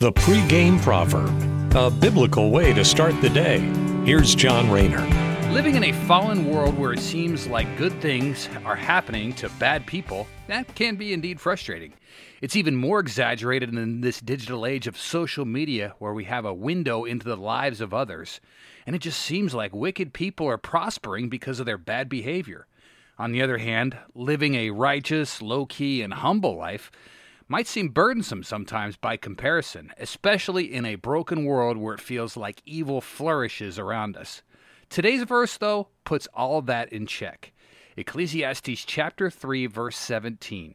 The pregame proverb, a biblical way to start the day. Here's John Rayner. Living in a fallen world where it seems like good things are happening to bad people, that can be indeed frustrating. It's even more exaggerated in this digital age of social media where we have a window into the lives of others, and it just seems like wicked people are prospering because of their bad behavior. On the other hand, living a righteous, low key, and humble life might seem burdensome sometimes by comparison, especially in a broken world where it feels like evil flourishes around us. Today's verse, though, puts all that in check. Ecclesiastes chapter 3, verse 17.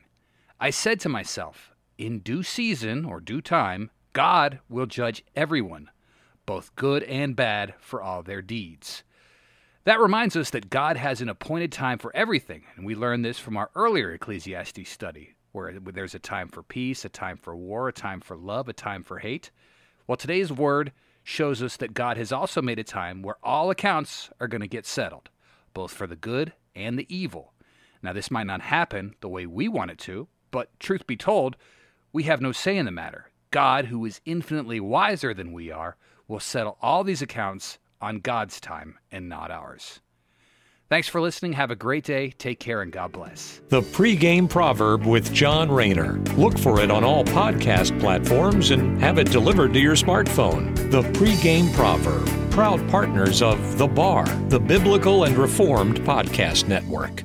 I said to myself, In due season or due time, God will judge everyone, both good and bad, for all their deeds. That reminds us that God has an appointed time for everything, and we learned this from our earlier Ecclesiastes study where there's a time for peace, a time for war, a time for love, a time for hate. Well, today's word shows us that God has also made a time where all accounts are going to get settled, both for the good and the evil. Now, this might not happen the way we want it to, but truth be told, we have no say in the matter. God, who is infinitely wiser than we are, will settle all these accounts on God's time and not ours. Thanks for listening. Have a great day. Take care and God bless. The pregame proverb with John Rayner. Look for it on all podcast platforms and have it delivered to your smartphone. The pregame proverb. Proud partners of The Bar, the Biblical and Reformed Podcast Network.